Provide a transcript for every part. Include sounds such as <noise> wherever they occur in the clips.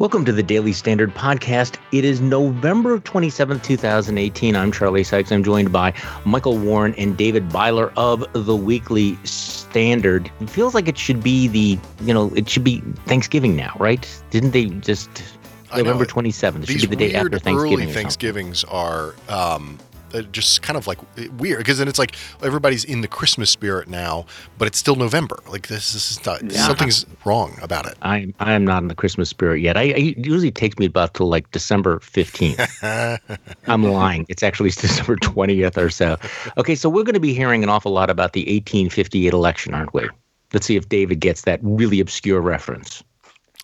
Welcome to the Daily Standard Podcast. It is November 27th, 2018. I'm Charlie Sykes. I'm joined by Michael Warren and David Byler of the Weekly Standard. It feels like it should be the, you know, it should be Thanksgiving now, right? Didn't they just November 27th? It should be the day after Thanksgiving. Early. Thanksgivings are um, just kind of like weird because then it's like everybody's in the Christmas spirit now, but it's still November. Like this, this is not, Yeah. something's wrong about it. I I am not in the Christmas spirit yet. I, I it usually takes me about till like December 15th. <laughs> I'm lying. It's actually <laughs> December 20th or so. Okay, so we're going to be hearing an awful lot about the 1858 election, aren't we? Let's see if David gets that really obscure reference.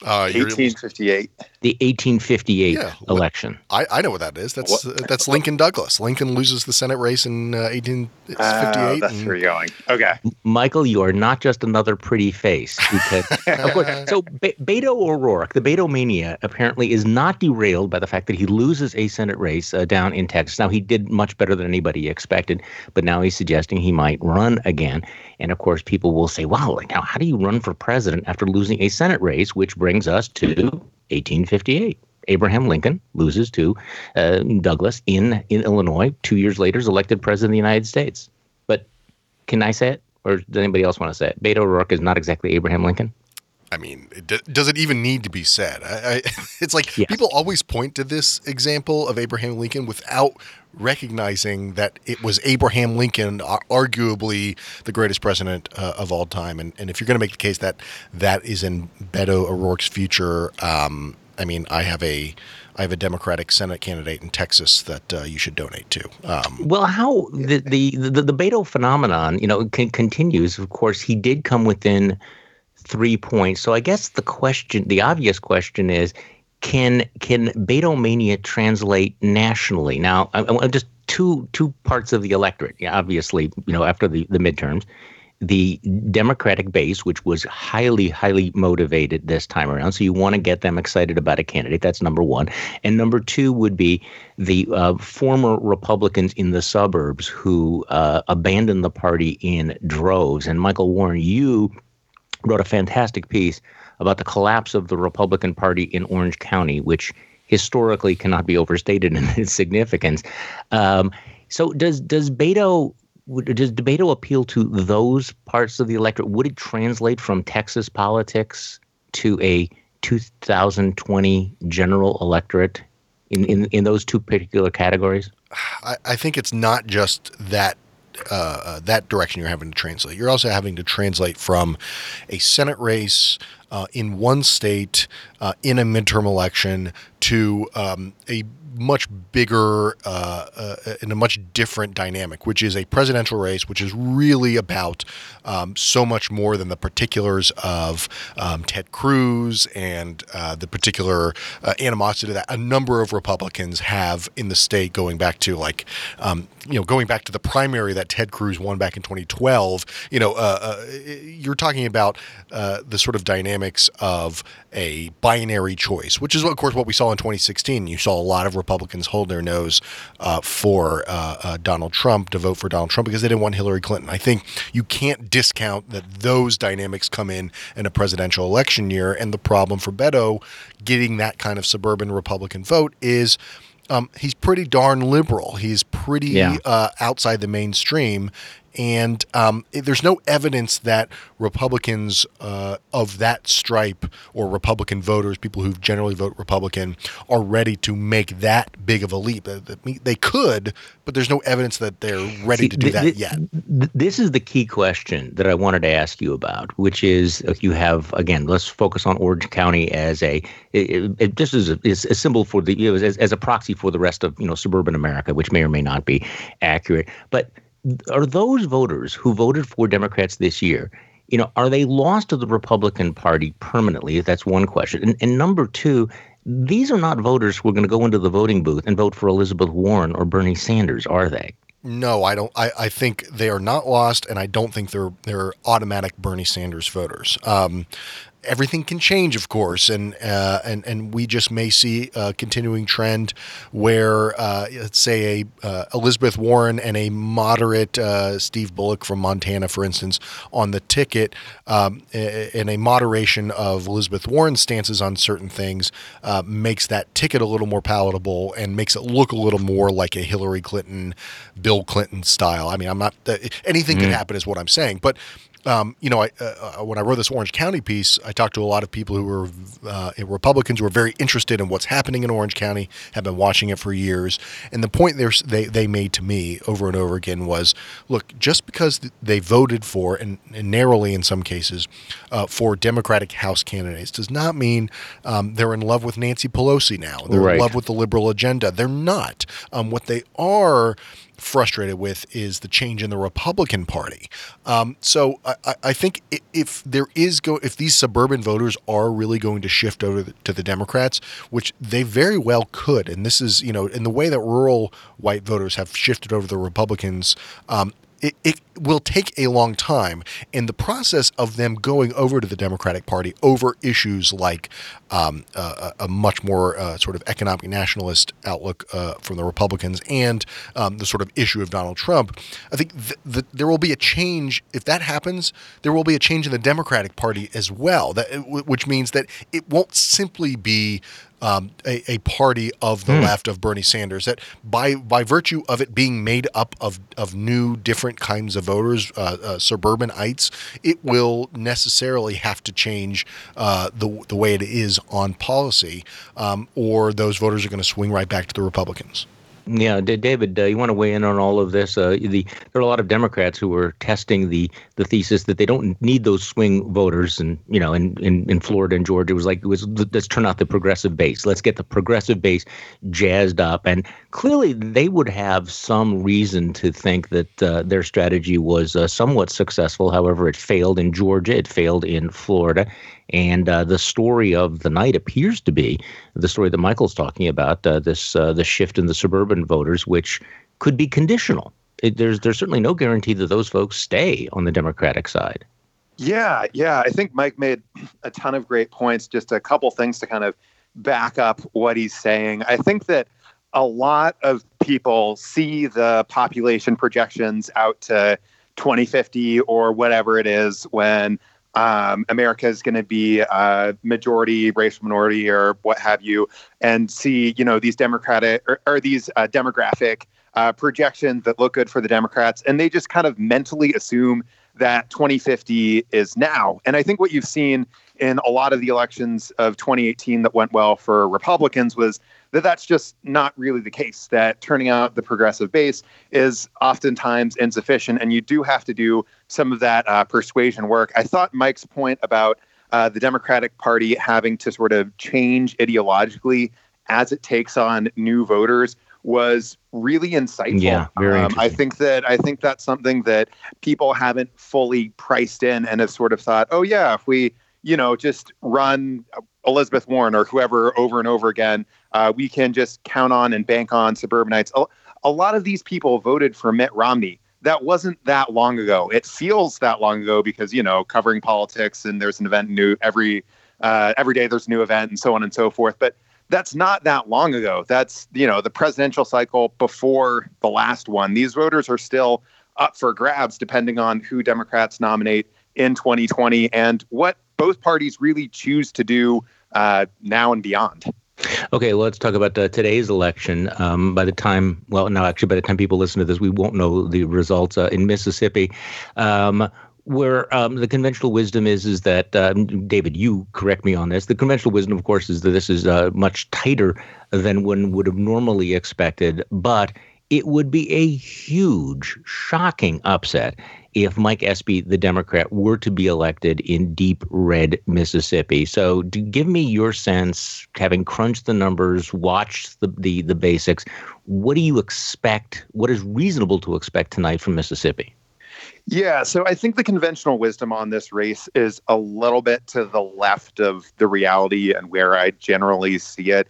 Uh, 1858. The 1858 Yeah, election. I, I know what that is. That's uh, that's Lincoln Douglas. Lincoln loses the Senate race in uh, 1858. Oh, that's where you're going. Okay. Michael, you are not just another pretty face because, of course. So Be- Beto O'Rourke, the Beto mania, apparently is not derailed by the fact that he loses a Senate race uh, down in Texas. Now he did much better than anybody expected, but now he's suggesting he might run again. And of course, people will say, "Wow, like now how do you run for president after losing a Senate race?" Which brings us to 1858. Abraham Lincoln loses to uh, Douglas in in Illinois. Two years later, is elected president of the United States. But can I say it, or does anybody else want to say it? Beto O'Rourke is not exactly Abraham Lincoln. I mean, it d- does it even need to be said? I, I, <laughs> it's like Yes. people always point to this example of Abraham Lincoln without recognizing that it was Abraham Lincoln, arguably the greatest president uh, of all time. And, and if you're going to make the case that that is in Beto O'Rourke's future, um, I mean, I have a I have a Democratic Senate candidate in Texas that uh, you should donate to. Um, Well, how the the the, the Beto phenomenon, you know, con- continues. Of course, he did come within three points. So I guess the question, the obvious question is, can can Beto mania translate nationally? Now, I, I, just two two parts of the electorate. Yeah, obviously, you know, after the the midterms, the Democratic base, which was highly, highly motivated this time around. So you want to get them excited about a candidate. That's number one. And number two would be the uh, former Republicans in the suburbs who uh, abandoned the party in droves. And Michael Warren, you wrote a fantastic piece about the collapse of the Republican Party in Orange County, which historically cannot be overstated in <laughs> its significance. Um, so does does Beto does Beto appeal to those parts of the electorate? Would it translate from Texas politics to a 2020 general electorate in, in, in those two particular categories? I, I think it's not just that uh, uh, that direction you're having to translate. You're also having to translate from a Senate race uh, in one state uh, in a midterm election to um, a much bigger uh, uh, in a much different dynamic, which is a presidential race, which is really about um, so much more than the particulars of um, Ted Cruz and uh, the particular uh, animosity that a number of Republicans have in the state, going back to like um, you know going back to the primary that Ted Cruz won back in 2012. You know, uh, uh, you're talking about the sort of dynamics of a binary choice, which is of course what we saw in 2016. You saw a lot of Republicans hold their nose uh, for uh, uh, Donald Trump to vote for Donald Trump because they didn't want Hillary Clinton. I think you can't discount that those dynamics come in in a presidential election year, and the problem for Beto getting that kind of suburban Republican vote is. Um, he's pretty darn liberal. He's pretty Yeah. uh, outside the mainstream, and um, there's no evidence that Republicans uh, of that stripe or Republican voters, people who generally vote Republican, are ready to make that big of a leap. They could, but there's no evidence that they're ready See, to do th- that th- yet. th- This is the key question that I wanted to ask you about, which is uh, you have again. Let's focus on Orange County as a it, it, just as a, is a symbol for the you know, as, as a proxy for the rest of you know suburban America, which may or may not be accurate. But are those voters who voted for Democrats this year? You know, are they lost to the Republican Party permanently? That's one question. And, and number two, these are not voters who are going to go into the voting booth and vote for Elizabeth Warren or Bernie Sanders, are they? No, I don't. I, I think they are not lost, and I don't think they're they're automatic Bernie Sanders voters. Um, everything can change, of course, and uh, and and we just may see a continuing trend where, uh, let's say, a uh, Elizabeth Warren and a moderate uh, Steve Bullock from Montana, for instance, on the ticket, um, and a moderation of Elizabeth Warren's stances on certain things uh, makes that ticket a little more palatable and makes it look a little more like a Hillary Clinton, Bill Clinton style. I mean, I'm not anything mm. can happen, is what I'm saying, but um, you know, I, uh, uh, when I wrote this Orange County piece, I talked to a lot of people who were uh, Republicans who were very interested in what's happening in Orange County, have been watching it for years. And the point they they made to me over and over again was, look, just because they voted for and, and narrowly in some cases uh, for Democratic House candidates does not mean um, they're in love with Nancy Pelosi now. They're right. in love with the liberal agenda. They're not. Um, what they are frustrated with is the change in the Republican Party. Um, so I, I, think if there is go if these suburban voters are really going to shift over to the Democrats, which they very well could, and this is you know in the way that rural white voters have shifted over the Republicans, um, it, it will take a long time. And the process of them going over to the Democratic Party over issues like um, uh, a much more uh, sort of economic nationalist outlook uh, from the Republicans and um, the sort of issue of Donald Trump, I think th- th- there will be a change. If that happens, there will be a change in the Democratic Party as well. That, which means that it won't simply be um, a, a, party of the mm. left of Bernie Sanders. That by by virtue of it being made up of of new different kinds of voters, uh, uh, suburbanites, it will necessarily have to change uh, the the way it is on policy, um, or those voters are going to swing right back to the Republicans. Yeah, David, uh, you want to weigh in on all of this? Uh, the there are a lot of Democrats who are testing the the thesis that they don't need those swing voters, and you know, in, in, in Florida and Georgia, it was like it was let's turn out the progressive base. Let's get the progressive base jazzed up, and clearly they would have some reason to think that uh, their strategy was uh, somewhat successful. However, it failed in Georgia, it failed in Florida, and uh, the story of the night appears to be the story that Michael's talking about uh, this uh, the shift in the suburban voters, which could be conditional. It, there's there's certainly no guarantee that those folks stay on the Democratic side. Yeah, yeah. I think Mike made a ton of great points. Just a couple things to kind of back up what he's saying. I think that a lot of people see the population projections out to 2050 or whatever it is when um, America is going to be a majority racial minority or what have you, and see you know these democratic or, or these uh, demographic uh, projections that look good for the Democrats, and they just kind of mentally assume that 2050 is now. And I think what you've seen in a lot of the elections of 2018 that went well for Republicans was that that's just not really the case. That turning out the progressive base is oftentimes insufficient, and you do have to do some of that uh, persuasion work. I thought Mike's point about uh, the Democratic Party having to sort of change ideologically as it takes on new voters was really insightful. Yeah, very um, I think that I think that's something that people haven't fully priced in and have sort of thought, oh yeah, if we you know just run Elizabeth Warren or whoever over and over again, uh, we can just count on and bank on suburbanites. A, a lot of these people voted for Mitt Romney. That wasn't that long ago. It feels that long ago because you know covering politics and there's an event new every uh, every day. There's a new event and so on and so forth. But that's not that long ago. That's you know the presidential cycle before the last one. These voters are still up for grabs depending on who Democrats nominate in 2020 and what both parties really choose to do uh, now and beyond. Okay, well, let's talk about uh, today's election. Um, by the time, well, no, actually, by the time people listen to this, we won't know the results uh, in Mississippi. Um, where um, the conventional wisdom is is that um, David, you correct me on this. The conventional wisdom, of course, is that this is uh, much tighter than one would have normally expected, but it would be a huge, shocking upset if Mike Espy, the Democrat, were to be elected in deep red Mississippi. So, give me your sense, having crunched the numbers, watched the, the, the basics, what do you expect? What is reasonable to expect tonight from Mississippi? Yeah, so I think the conventional wisdom on this race is a little bit to the left of the reality and where I generally see it.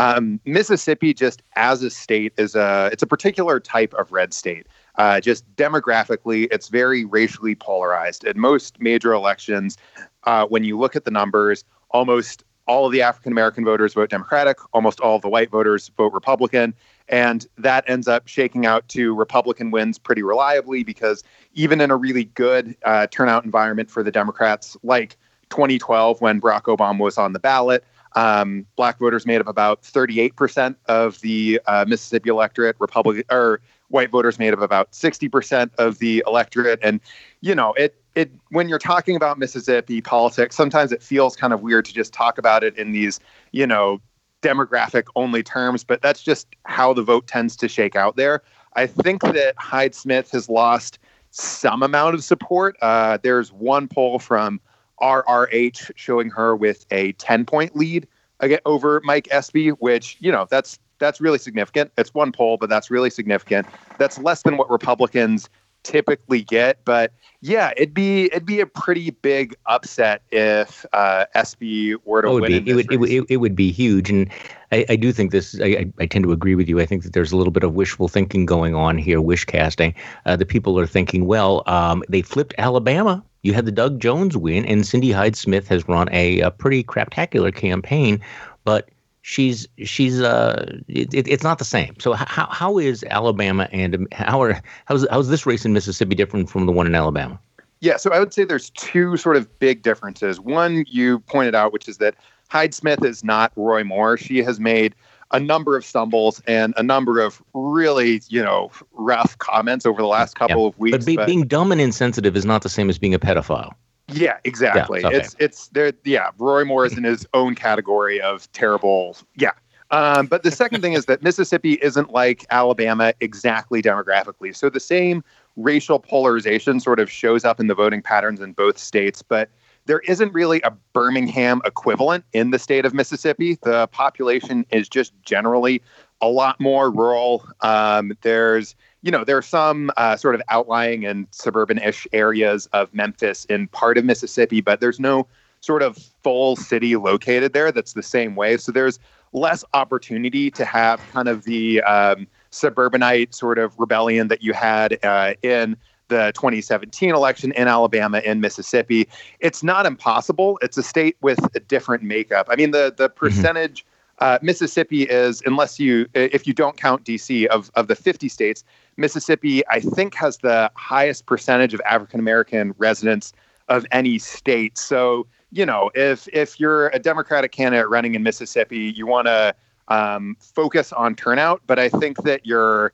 Um, Mississippi, just as a state, is a it's a particular type of red state. Uh, just demographically, it's very racially polarized. In most major elections, uh, when you look at the numbers, almost all of the African American voters vote Democratic, almost all of the white voters vote Republican. And that ends up shaking out to Republican wins pretty reliably because even in a really good uh, turnout environment for the Democrats, like 2012 when Barack Obama was on the ballot, um, black voters made up about 38% of the uh, Mississippi electorate. Republican or white voters made up about 60% of the electorate. And you know, it it when you're talking about Mississippi politics, sometimes it feels kind of weird to just talk about it in these, you know, demographic only terms, but that's just how the vote tends to shake out there. I think that Hyde Smith has lost some amount of support. Uh, there's one poll from RRH showing her with a 10 point lead again over Mike Espy, which, you know, that's that's really significant. It's one poll, but that's really significant. That's less than what Republicans typically get. But yeah, it'd be it'd be a pretty big upset if uh, Espy were to oh, win. Be, it, would, it, would, it would be huge, and I, I do think this. I, I, tend to agree with you. I think that there's a little bit of wishful thinking going on here, wish casting. Uh, the people are thinking, well, um, they flipped Alabama. You had the Doug Jones win, and Cindy Hyde Smith has run a, a pretty craptacular campaign, but she's she's uh it, it, it's not the same. So how how is Alabama and how are how's how's this race in Mississippi different from the one in Alabama? Yeah, so I would say there's two sort of big differences. One you pointed out, which is that Hyde Smith is not Roy Moore. She has made a number of stumbles and a number of really, you know, rough comments over the last couple yeah. of weeks. But, be, but, being dumb and insensitive is not the same as being a pedophile. Yeah, exactly. Yeah, okay. It's it's there. Yeah, Roy Moore is in his <laughs> own category of terrible. Yeah. Um, but the second thing is that Mississippi isn't like Alabama exactly demographically. So the same racial polarization sort of shows up in the voting patterns in both states, but there isn't really a Birmingham equivalent in the state of Mississippi. The population is just generally a lot more rural. Um, there's you know, there are some uh, sort of outlying and suburban-ish areas of Memphis in part of Mississippi, but there's no sort of full city located there that's the same way. So there's less opportunity to have kind of the um, suburbanite sort of rebellion that you had uh, in the 2017 election in Alabama and Mississippi. It's not impossible. It's a state with a different makeup. I mean, the the mm-hmm. percentage. Mm-hmm uh, Mississippi is, unless you, if you don't count DC, of, of the 50 states, Mississippi, I think, has the highest percentage of African American residents of any state. So, you know, if if you're a Democratic candidate running in Mississippi, you want to um, focus on turnout. But I think that your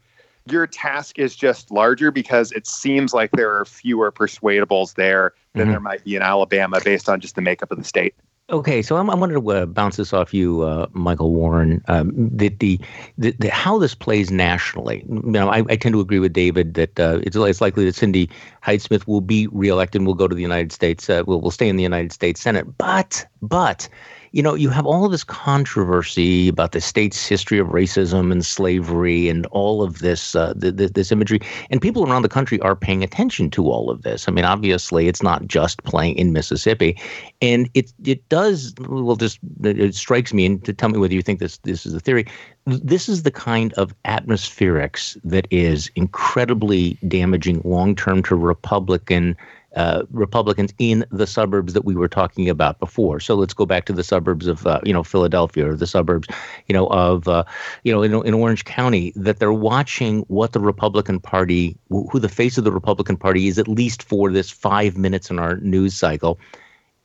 your task is just larger because it seems like there are fewer persuadables there than mm-hmm. there might be in Alabama based on just the makeup of the state. Okay, so I'm, I wanted to uh, bounce this off you, uh, Michael Warren. Um, that the, the, the, how this plays nationally. You know, I, I tend to agree with David that uh, it's, it's likely that Cindy Hyde Smith will be reelected and will go to the United States. Uh, will will stay in the United States Senate. But but you know, you have all of this controversy about the state's history of racism and slavery and all of this uh, th- th- this imagery, and people around the country are paying attention to all of this. I mean, obviously, it's not just playing in Mississippi, and it it does. Well, just it strikes me, and to tell me whether you think this this is a theory. This is the kind of atmospherics that is incredibly damaging long term to Republican uh, Republicans in the suburbs that we were talking about before. So let's go back to the suburbs of uh, you know Philadelphia or the suburbs you know of uh, you know in, in Orange County that they're watching what the Republican Party, who the face of the Republican Party is, at least for this five minutes in our news cycle,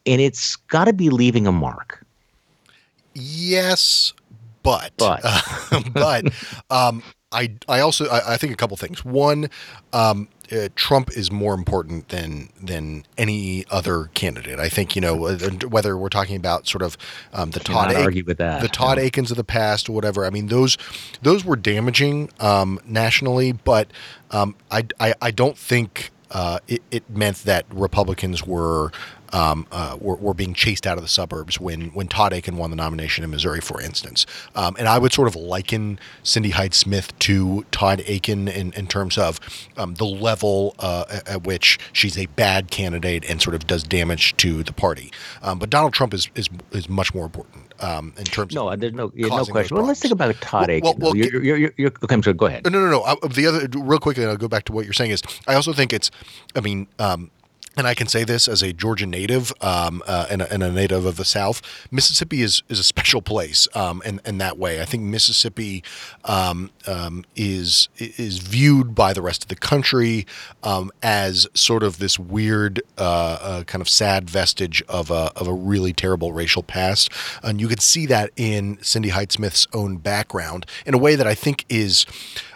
and it's got to be leaving a mark. Yes, but but <laughs> but um, I I also I, I, think a couple things. One. Um, uh, Trump is more important than than any other candidate. I think you know uh, whether we're talking about sort of um, the Todd argue with that. the Todd no. Akins of the past or whatever. I mean those those were damaging um, nationally, but um, I, I, I don't think uh, it, it meant that Republicans were um, uh, were, were, being chased out of the suburbs when when Todd Akin won the nomination in Missouri, for instance. Um, and I would sort of liken Cindy Hyde Smith to Todd Akin in, in terms of um, the level uh, at which she's a bad candidate and sort of does damage to the party. Um, but Donald Trump is is, is much more important. Um, in terms of no, there's no yeah, no question. Well, let's think about Todd Akin. Well, well, you're, you're, you're, you're, okay, I'm sorry. Go ahead. No, no, no. I, the other, real quickly, and I'll go back to what you're saying is, I also think it's, I mean, um, and I can say this as a Georgia native um, uh, and, a, and, a, native of the South, Mississippi is, is a special place um, in, in that way. I think Mississippi um, um is is viewed by the rest of the country um, as sort of this weird, uh, uh, kind of sad vestige of a, of a really terrible racial past. And you can see that in Cindy Hyde-Smith's own background in a way that I think is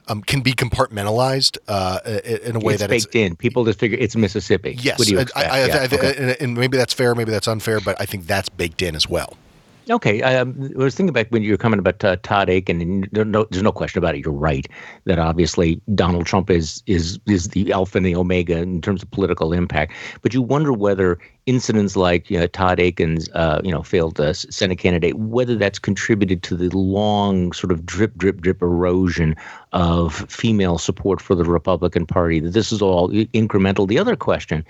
um, can be compartmentalized uh, in a way it's that baked it's in. People just figure it's Mississippi. Yes, I, I, yeah. I, okay. and maybe that's fair, maybe that's unfair, but I think that's baked in as well. Okay, um, I was thinking about when you were coming about uh, Todd Akin, and no, there's no question about it. You're right that obviously Donald Trump is is is the alpha and the omega in terms of political impact. But you wonder whether incidents like you know, Todd Akin's uh, you know failed uh, Senate candidate, whether that's contributed to the long sort of drip drip drip erosion of female support for the Republican Party. That this is all incremental. The other question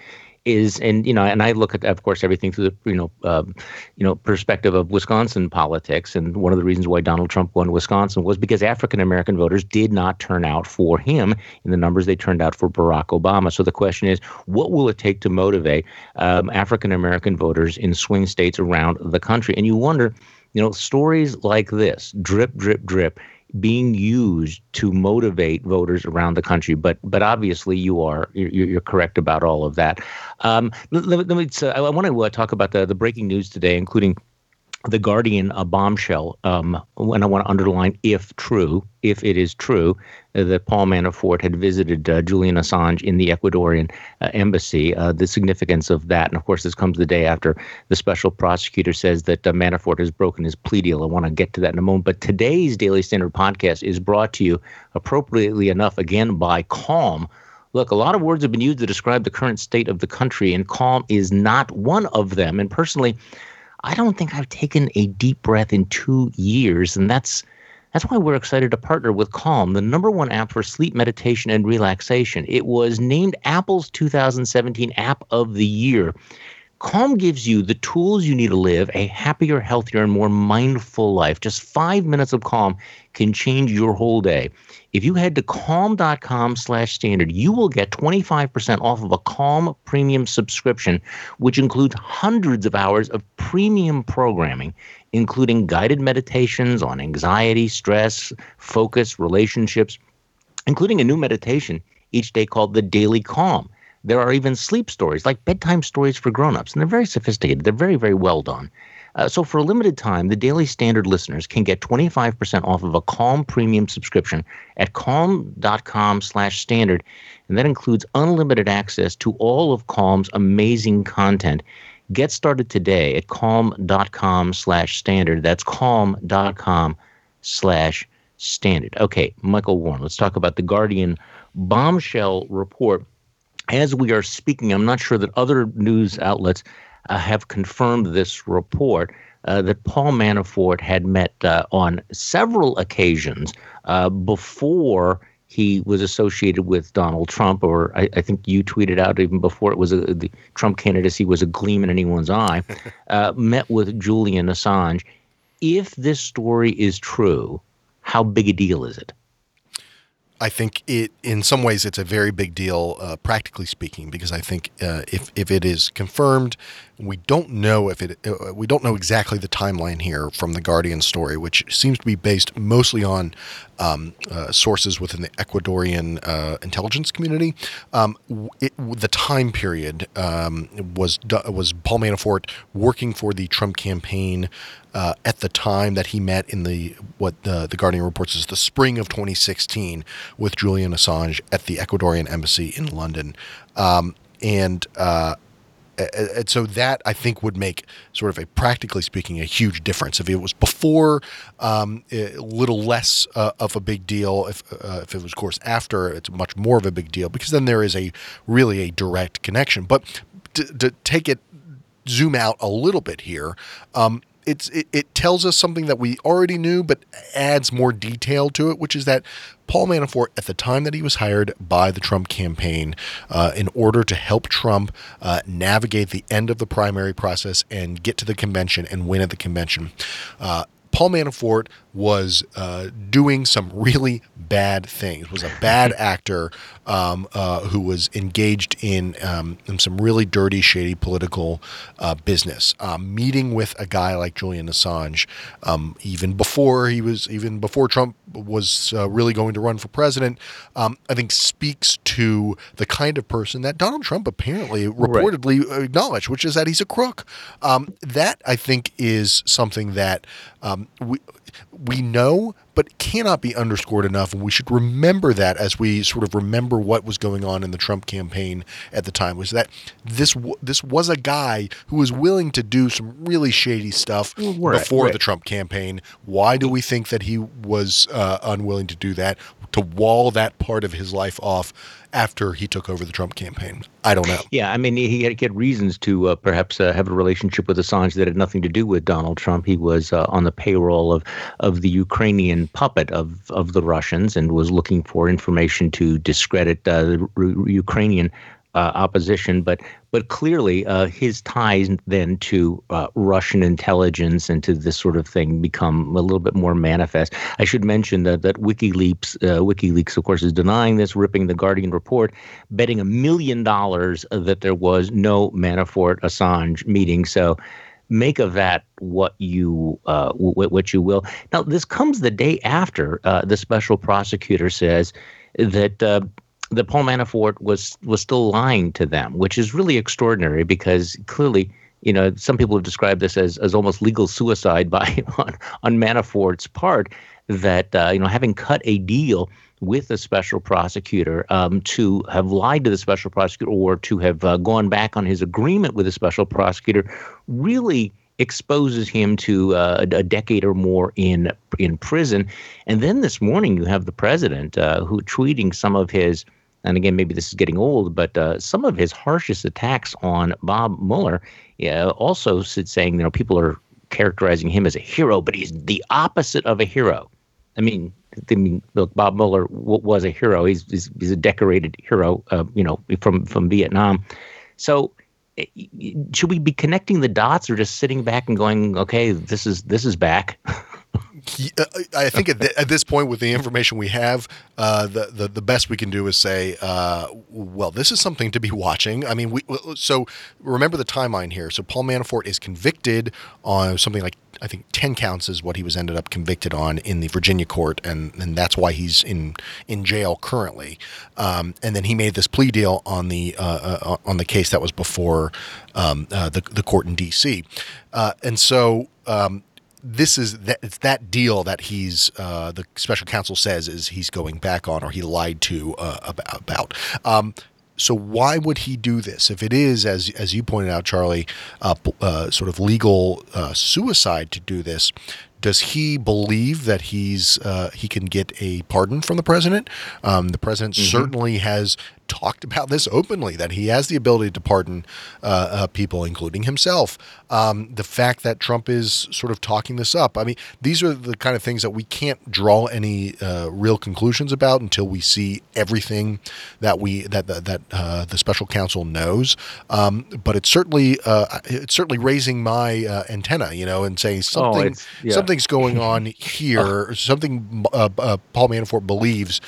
is and you know and I look at of course everything through the you know um, you know perspective of Wisconsin politics and one of the reasons why Donald Trump won Wisconsin was because African American voters did not turn out for him in the numbers they turned out for Barack Obama. So the question is what will it take to motivate um, African American voters in swing states around the country? And you wonder you know stories like this drip drip drip being used to motivate voters around the country. But but obviously you are you're, you're correct about all of that. Um, let, let, me. I want to uh, talk about the the breaking news today, including the Guardian a bombshell, um, and I want to underline if true, if it is true, uh, that Paul Manafort had visited uh, Julian Assange in the Ecuadorian uh, embassy, uh, the significance of that. And of course, this comes the day after the special prosecutor says that uh, Manafort has broken his plea deal. I want to get to that in a moment. But today's Daily Standard podcast is brought to you appropriately enough, again, by Calm. Look, a lot of words have been used to describe the current state of the country, and Calm is not one of them. And personally, I don't think I've taken a deep breath in two years, and that's that's why we're excited to partner with Calm, the number one app for sleep meditation and relaxation. It was named Apple's 2017 App of the Year. Calm gives you the tools you need to live a happier, healthier, and more mindful life. Just five minutes of calm can change your whole day. If you head to calm.com slash standard, you will get 25% off of a Calm premium subscription, which includes hundreds of hours of premium programming, including guided meditations on anxiety, stress, focus, relationships, including a new meditation each day called the Daily Calm. There are even sleep stories, like bedtime stories for grown-ups, and they're very sophisticated. They're very, very well done. Uh, so for a limited time, the Daily Standard listeners can get 25% off of a Calm premium subscription at calm.com slash standard. And that includes unlimited access to all of Calm's amazing content. Get started today at calm.com slash standard. That's calm.com slash standard. Okay, Michael Warren, let's talk about the Guardian bombshell report. As we are speaking, I'm not sure that other news outlets uh, have confirmed this report. Uh, that Paul Manafort had met uh, on several occasions uh, before he was associated with Donald Trump, or I, I, think you tweeted out even before it was a, the Trump candidacy was a gleam in anyone's eye, <laughs> uh, met with Julian Assange. If this story is true, how big a deal is it? I think it, in some ways, it's a very big deal, uh, practically speaking, because I think uh, if if it is confirmed, we don't know if it uh, we don't know exactly the timeline here from the Guardian story, which seems to be based mostly on um, uh, sources within the Ecuadorian uh, intelligence community. Um, it, the time period um, was was Paul Manafort working for the Trump campaign uh, at the time that he met in the what the, the Guardian reports is the spring of 2016 with Julian Assange at the Ecuadorian embassy in London, um, and. Uh, and so that I think would make sort of a practically speaking a huge difference. If it was before, um, a little less uh, of a big deal. If uh, if it was, of course, after, it's much more of a big deal because then there is a really a direct connection. But to, to take it zoom out a little bit here. Um, it's it, it tells us something that we already knew, but adds more detail to it, which is that Paul Manafort, at the time that he was hired by the Trump campaign uh, in order to help Trump uh, navigate the end of the primary process and get to the convention and win at the convention, uh, Paul Manafort was uh, doing some really bad things. Was a bad <laughs> actor um, uh, who was engaged in, um, in some really dirty, shady political uh, business. Um, meeting with a guy like Julian Assange, um, even before he was, even before Trump was uh, really going to run for president, um, I think speaks to the kind of person that Donald Trump apparently reportedly right. acknowledged, which is that he's a crook. Um, that I think is something that we we know, but cannot be underscored enough. And we should remember that as we sort of remember what was going on in the Trump campaign at the time was that this this was a guy who was willing to do some really shady stuff right, before right. the Trump campaign. Why do we think that he was uh, unwilling to do that? To wall that part of his life off after he took over the Trump campaign. I don't know. Yeah, I mean, he had, he had reasons to uh, perhaps uh, have a relationship with Assange that had nothing to do with Donald Trump. He was uh, on the payroll of of the Ukrainian puppet of of the Russians and was looking for information to discredit uh, the Ukrainian uh, opposition, but but clearly uh, his ties then to uh, Russian intelligence and to this sort of thing become a little bit more manifest. I should mention that that WikiLeaks, uh, WikiLeaks, of course, is denying this, ripping the Guardian report, betting a million dollars that there was no Manafort Assange meeting. So make of that what you uh, w- what you will. Now, this comes the day after uh, the special prosecutor says that uh, that Paul Manafort was was still lying to them, which is really extraordinary because clearly, you know, some people have described this as as almost legal suicide by <laughs> on, on Manafort's part. That uh, you know, having cut a deal with the special prosecutor um, to have lied to the special prosecutor or to have uh, gone back on his agreement with the special prosecutor really exposes him to uh, a decade or more in in prison. And then this morning, you have the president uh, who tweeting some of his and again, maybe this is getting old, but uh, some of his harshest attacks on Bob Mueller yeah, also saying, you know, people are characterizing him as a hero, but he's the opposite of a hero. I mean, I mean, look, Bob Mueller was a hero. He's, he's, he's a decorated hero, uh, you know, from from Vietnam. So, should we be connecting the dots, or just sitting back and going, okay, this is this is back? <laughs> Uh, I think at, at, this point, with the information we have, uh, the, the the best we can do is say, uh, well, this is something to be watching. I mean, we so remember the timeline here. So Paul Manafort is convicted on something like I think ten counts is what he was ended up convicted on in the Virginia court, and and that's why he's in in jail currently. Um, and then he made this plea deal on the uh, uh on the case that was before um, uh, the the court in D.C. and so. Um, this is that it's that deal that he's uh, the special counsel says is he's going back on or he lied to uh, about. Um, so why would he do this if it is, as as you pointed out, Charlie, uh, uh sort of legal uh, suicide to do this? Does he believe that he's uh, he can get a pardon from the president? Um, the president mm-hmm. certainly has talked about this openly that he has the ability to pardon uh, uh, people, including himself. Um, the fact that Trump is sort of talking this up. I mean, these are the kind of things that we can't draw any uh, real conclusions about until we see everything that we that that, that uh, the special counsel knows. Um, but it's certainly uh, it's certainly raising my uh, antenna, you know, and saying oh, something oh, yeah. something's going on <laughs> here. something Paul Manafort believes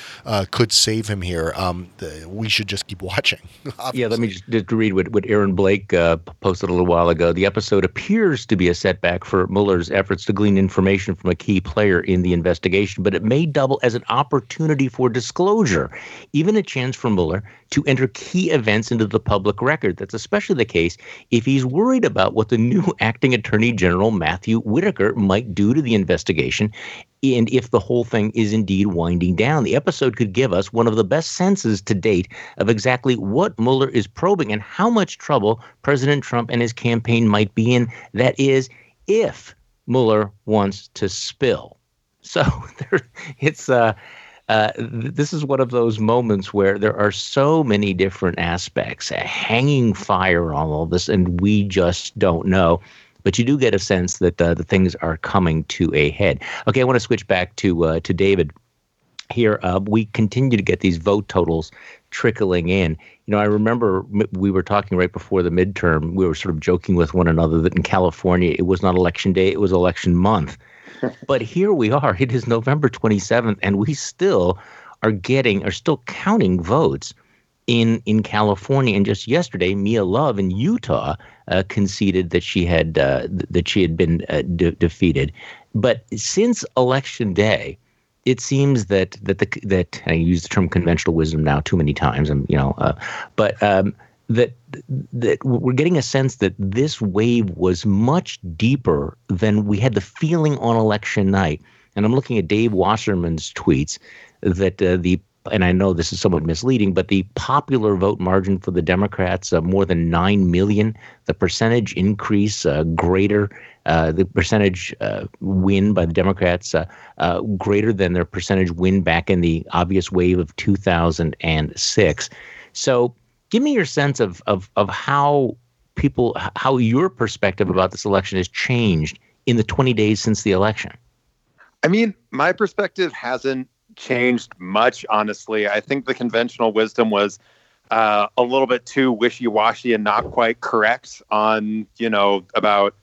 could save him here. Um, the, we we should just keep watching. <laughs> yeah, let me just, just read what, what Aaron Blake uh, posted a little while ago. The episode appears to be a setback for Mueller's efforts to glean information from a key player in the investigation, but it may double as an opportunity for disclosure, even a chance for Mueller to enter key events into the public record. That's especially the case if he's worried about what the <laughs> new acting attorney general, Matthew Whitaker, might do to the investigation and if the whole thing is indeed winding down. The episode could give us one of the best senses to date of exactly what Mueller is probing and how much trouble President Trump and his campaign might be in. That is, if Mueller wants to spill. <laughs> So there, it's uh, uh, this is one of those moments where there are so many different aspects, a hanging fire on all this, and we just don't know but you do get a sense that uh, the things are coming to a head. Okay, I want to switch back to uh, to David. here, uh, we continue to get these vote totals trickling in. You know, I remember we were talking right before the midterm. We were sort of joking with one another that in California it was not election day; it was election month. <laughs> but here we are. It is November 27th, and we still are getting, are still counting votes in in California. And just yesterday, Mia Love in Utah uh, conceded that she had uh, that she had been uh, de- defeated. But since election day, it seems that that the that I use the term conventional wisdom now too many times. and you know, uh, but um, that that we're getting a sense that this wave was much deeper than we had the feeling on election night. And I'm looking at Dave Wasserman's tweets that uh, the and I know this is somewhat misleading, but the popular vote margin for the Democrats uh, more than nine million. The percentage increase uh, greater, uh, the percentage uh, win by the Democrats uh, uh, greater than their percentage win back in the obvious wave of 2006. So, give me your sense of of of how people, how your perspective about this election has changed in the 20 days since the election. I mean, my perspective hasn't changed much, honestly. I think the conventional wisdom was uh, a little bit too wishy-washy and not quite correct on, you know, about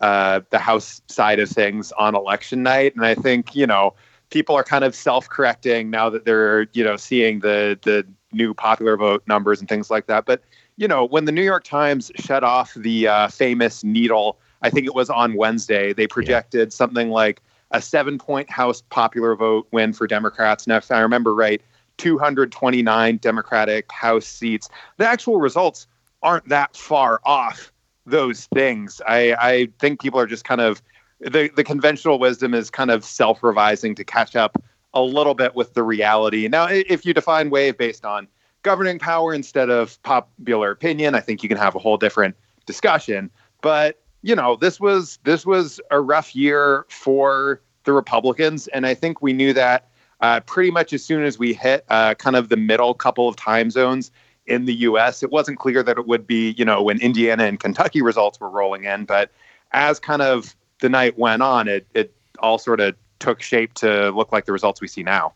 uh, the House side of things on election night. And I think, you know, people are kind of self-correcting now that they're, you know, seeing the the new popular vote numbers and things like that. But you know, when the New York Times shut off the uh, famous needle, I think it was on Wednesday, they projected yeah. something like a seven point House popular vote win for Democrats. Now, if I remember right, 229 Democratic House seats. The actual results aren't that far off those things. I, I think people are just kind of the, the conventional wisdom is kind of self revising to catch up a little bit with the reality. Now, if you define wave based on governing power instead of popular opinion, I think you can have a whole different discussion. But you know, this was this was a rough year for the Republicans, and I think we knew that uh, pretty much as soon as we hit uh, kind of the middle couple of time zones in the U.S. It wasn't clear that it would be, you know, when Indiana and Kentucky results were rolling in, but as kind of the night went on, it it all sort of took shape to look like the results we see now.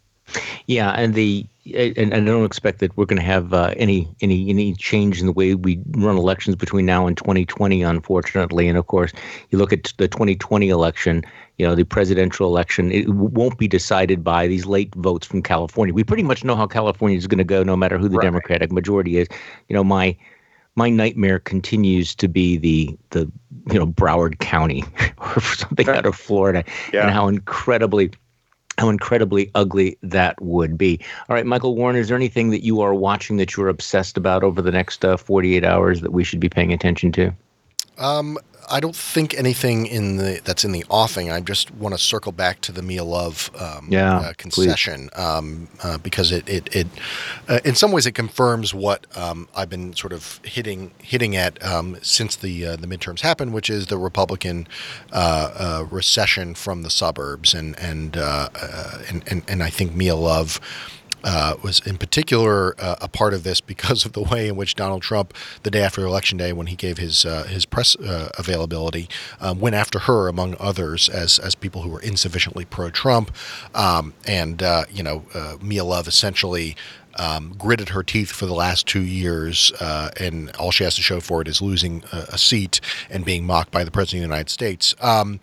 Yeah, and the and, and I don't expect that we're going to have uh, any any any change in the way we run elections between now and 2020, unfortunately. And of course, you look at the 2020 election. You know, the presidential election it won't be decided by these late votes from California. We pretty much know how California is going to go, no matter who the right. Democratic majority is. You know, my my nightmare continues to be the the you know Broward County <laughs> or something out of Florida, yeah. and how incredibly how incredibly ugly that would be. All right, Michael Warren, is there anything that you are watching that you're obsessed about over the next uh, 48 hours that we should be paying attention to? Um, I don't think anything in the that's in the offing. I just want to circle back to the Mia Love um, yeah, uh, concession um, uh, because it it, it uh, in some ways it confirms what um, I've been sort of hitting hitting at um, since the uh, the midterms happened, which is the Republican uh, uh, recession from the suburbs, and and and, and and I think Mia Love uh, was in particular uh, a part of this because of the way in which Donald Trump, the day after election day, when he gave his uh, his press uh, availability, um, went after her among others as as people who were insufficiently pro-Trump, um, and uh, you know uh, Mia Love essentially. Um, gritted her teeth for the last two years, and all she has to show for it is losing a, a seat and being mocked by the president of the United States. Um,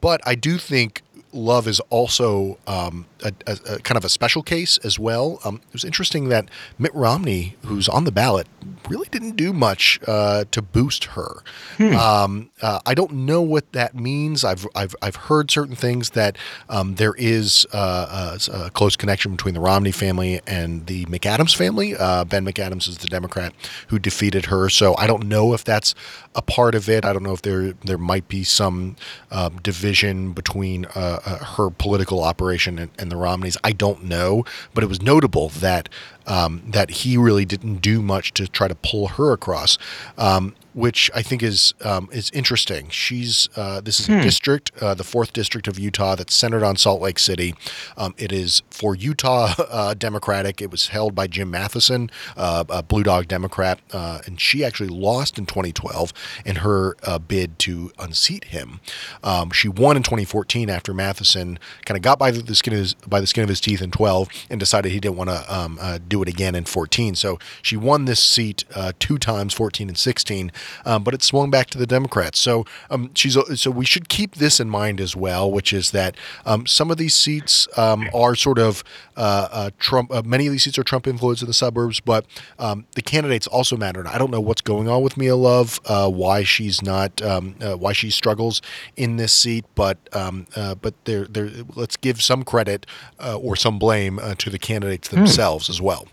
but I do think Love is also um, a, a, a, kind of a special case as well. Um, it was interesting that Mitt Romney, who's on the ballot, really didn't do much uh, to boost her. Hmm. Um, uh, I don't know what that means. I've I've, I've heard certain things that um, there is uh, a, a, close connection between the Romney family and the McAdams family. Uh, ben McAdams is the Democrat who defeated her, so I don't know if that's a part of it. I don't know if there there might be some um, division between uh, her political operation and, and, the Romneys. I don't know, but it was notable that um, that he really didn't do much to try to pull her across. Um, which I think is um, is interesting. She's uh, this is a hmm. district, uh, the fourth district of Utah, that's centered on Salt Lake City. Um, it is for Utah <laughs> uh, Democratic. It was held by Jim Matheson, uh, a Blue Dog Democrat, uh, and she actually lost in 2012 in her uh, bid to unseat him. Um, she won in 2014 after Matheson kind of got by the skin of his, by the skin of his teeth in 12 and decided he didn't want to um, do it again in 14. So she won this seat two times, 14 and 16 um, but it swung back to the Democrats. So um, she's so we should keep this in mind as well, which is that um, some of these seats um, are sort of uh, uh, Trump. Uh, many of these seats are Trump influenced in the suburbs, but um, the candidates also matter. And I don't know what's going on with Mia Love, uh, why she's not, um, uh, why she struggles in this seat, but uh, but there, there. Let's give some credit or some blame to the candidates hmm. themselves hmm. as well.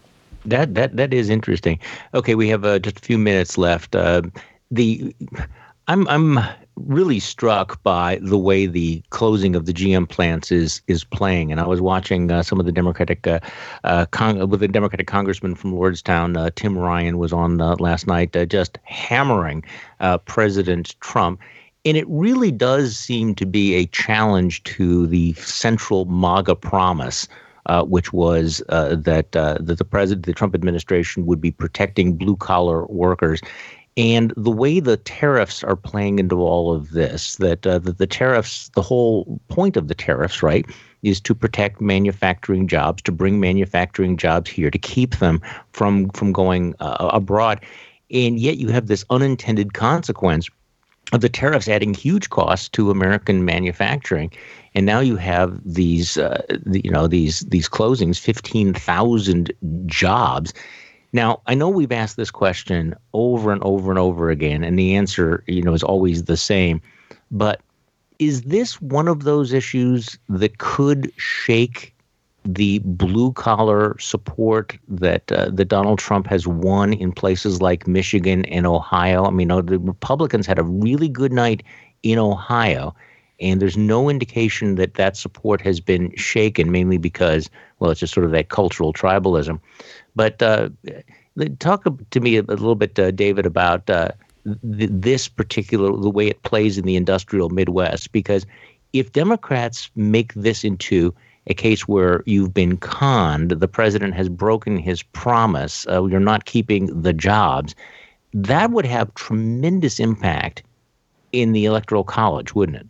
That that that is interesting. Okay, we have uh, just a few minutes left. Uh, the I'm I'm really struck by the way the closing of the GM plants is is playing. And I was watching uh, some of the Democratic uh, uh, con- with the Democratic congressman from Lordstown, uh, Tim Ryan, was on uh, last night, uh, just hammering President Trump. And it really does seem to be a challenge to the central MAGA promise uh, which was uh, that uh, that the president, the Trump administration, would be protecting blue collar workers. And the way the tariffs are playing into all of this, that, uh, that the tariffs, the whole point of the tariffs, right, is to protect manufacturing jobs, to bring manufacturing jobs here, to keep them from from going uh, abroad. And yet you have this unintended consequence the tariffs adding huge costs to American manufacturing. And now you have these uh, the, you know these these closings 15,000 jobs. Now I know we've asked this question over and over and over again and the answer you know is always the same. But is this one of those issues that could shake the blue collar support that uh, that Donald Trump has won in places like Michigan and Ohio. I mean, the Republicans had a really good night in Ohio, and there's no indication that that support has been shaken, mainly because, well, it's just sort of that cultural tribalism. But uh, talk to me a little bit, uh, David, about uh, th- this particular, the way it plays in the industrial Midwest. Because if Democrats make this into a case where you've been conned, the president has broken his promise, uh, you're not keeping the jobs, that would have tremendous impact in the electoral college, wouldn't it?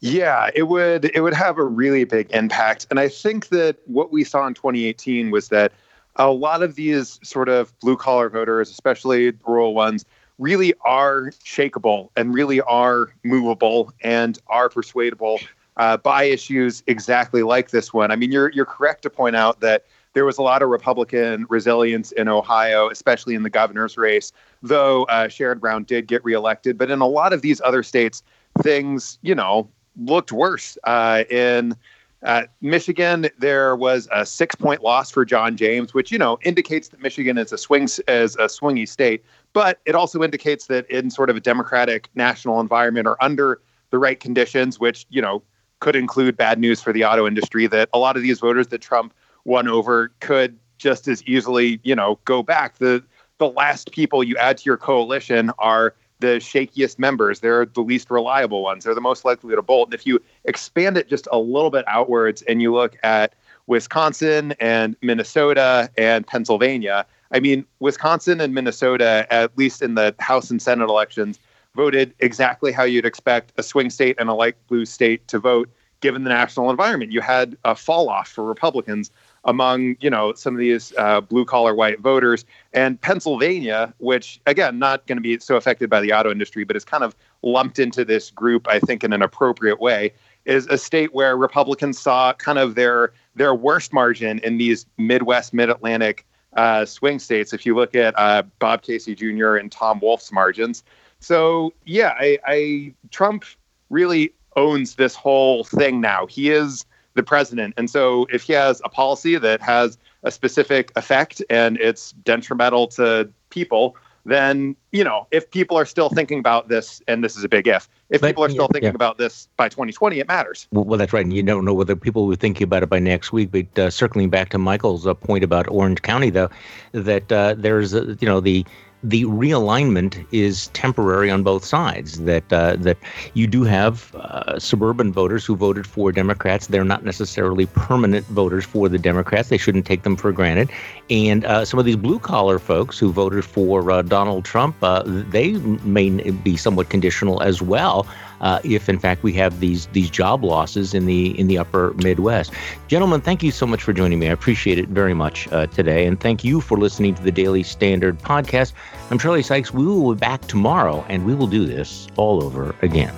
Yeah, it would it would have a really big impact. And I think that what we saw in 2018 was that a lot of these sort of blue collar voters, especially rural ones, really are shakable and really are movable and are persuadable uh, by issues exactly like this one. I mean, you're you're correct to point out that there was a lot of Republican resilience in Ohio, especially in the governor's race. Though uh, Sherrod Brown did get reelected, but in a lot of these other states, things you know looked worse. Uh, in uh, Michigan, there was a six-point loss for John James, which you know indicates that Michigan is a swing as a swingy state, but it also indicates that in sort of a democratic national environment or under the right conditions, which you know could include bad news for the auto industry, that a lot of these voters that Trump won over could just as easily, you know, go back. The the last people you add to your coalition are the shakiest members. They're the least reliable ones. They're the most likely to bolt. And if you expand it just a little bit outwards and you look at Wisconsin and Minnesota and Pennsylvania, I mean, Wisconsin and Minnesota, at least in the House and Senate elections, voted exactly how you'd expect a swing state and a light blue state to vote given the national environment. You had a fall off for Republicans among you know some of these uh, blue collar white voters and pennsylvania which again not going to be so affected by the auto industry but is kind of lumped into this group i think in an appropriate way is a state where republicans saw kind of their their worst margin in these midwest mid-atlantic uh, swing states if you look at uh, bob casey jr and tom wolf's margins so yeah I, I trump really owns this whole thing now he is the president. And so if he has a policy that has a specific effect and it's detrimental to people, then you know if people are still thinking about this, and this is a big if, if But, people are still thinking yeah. about this by 2020, it matters. Well, well, that's right. And you don't know whether people were thinking about it by next week. But uh, circling back to Michael's uh, point about Orange County, though, that uh, there's, uh, you know, the the realignment is temporary on both sides. That uh, that you do have uh, suburban voters who voted for Democrats. They're not necessarily permanent voters for the Democrats. They shouldn't take them for granted. And uh, some of these blue collar folks who voted for uh, Donald Trump, uh, they may be somewhat conditional as well. Uh, if in fact we have these these job losses in the in the upper Midwest, gentlemen, thank you so much for joining me. I appreciate it very much uh, today, and thank you for listening to the Daily Standard podcast. I'm Charlie Sykes. We will be back tomorrow, and we will do this all over again.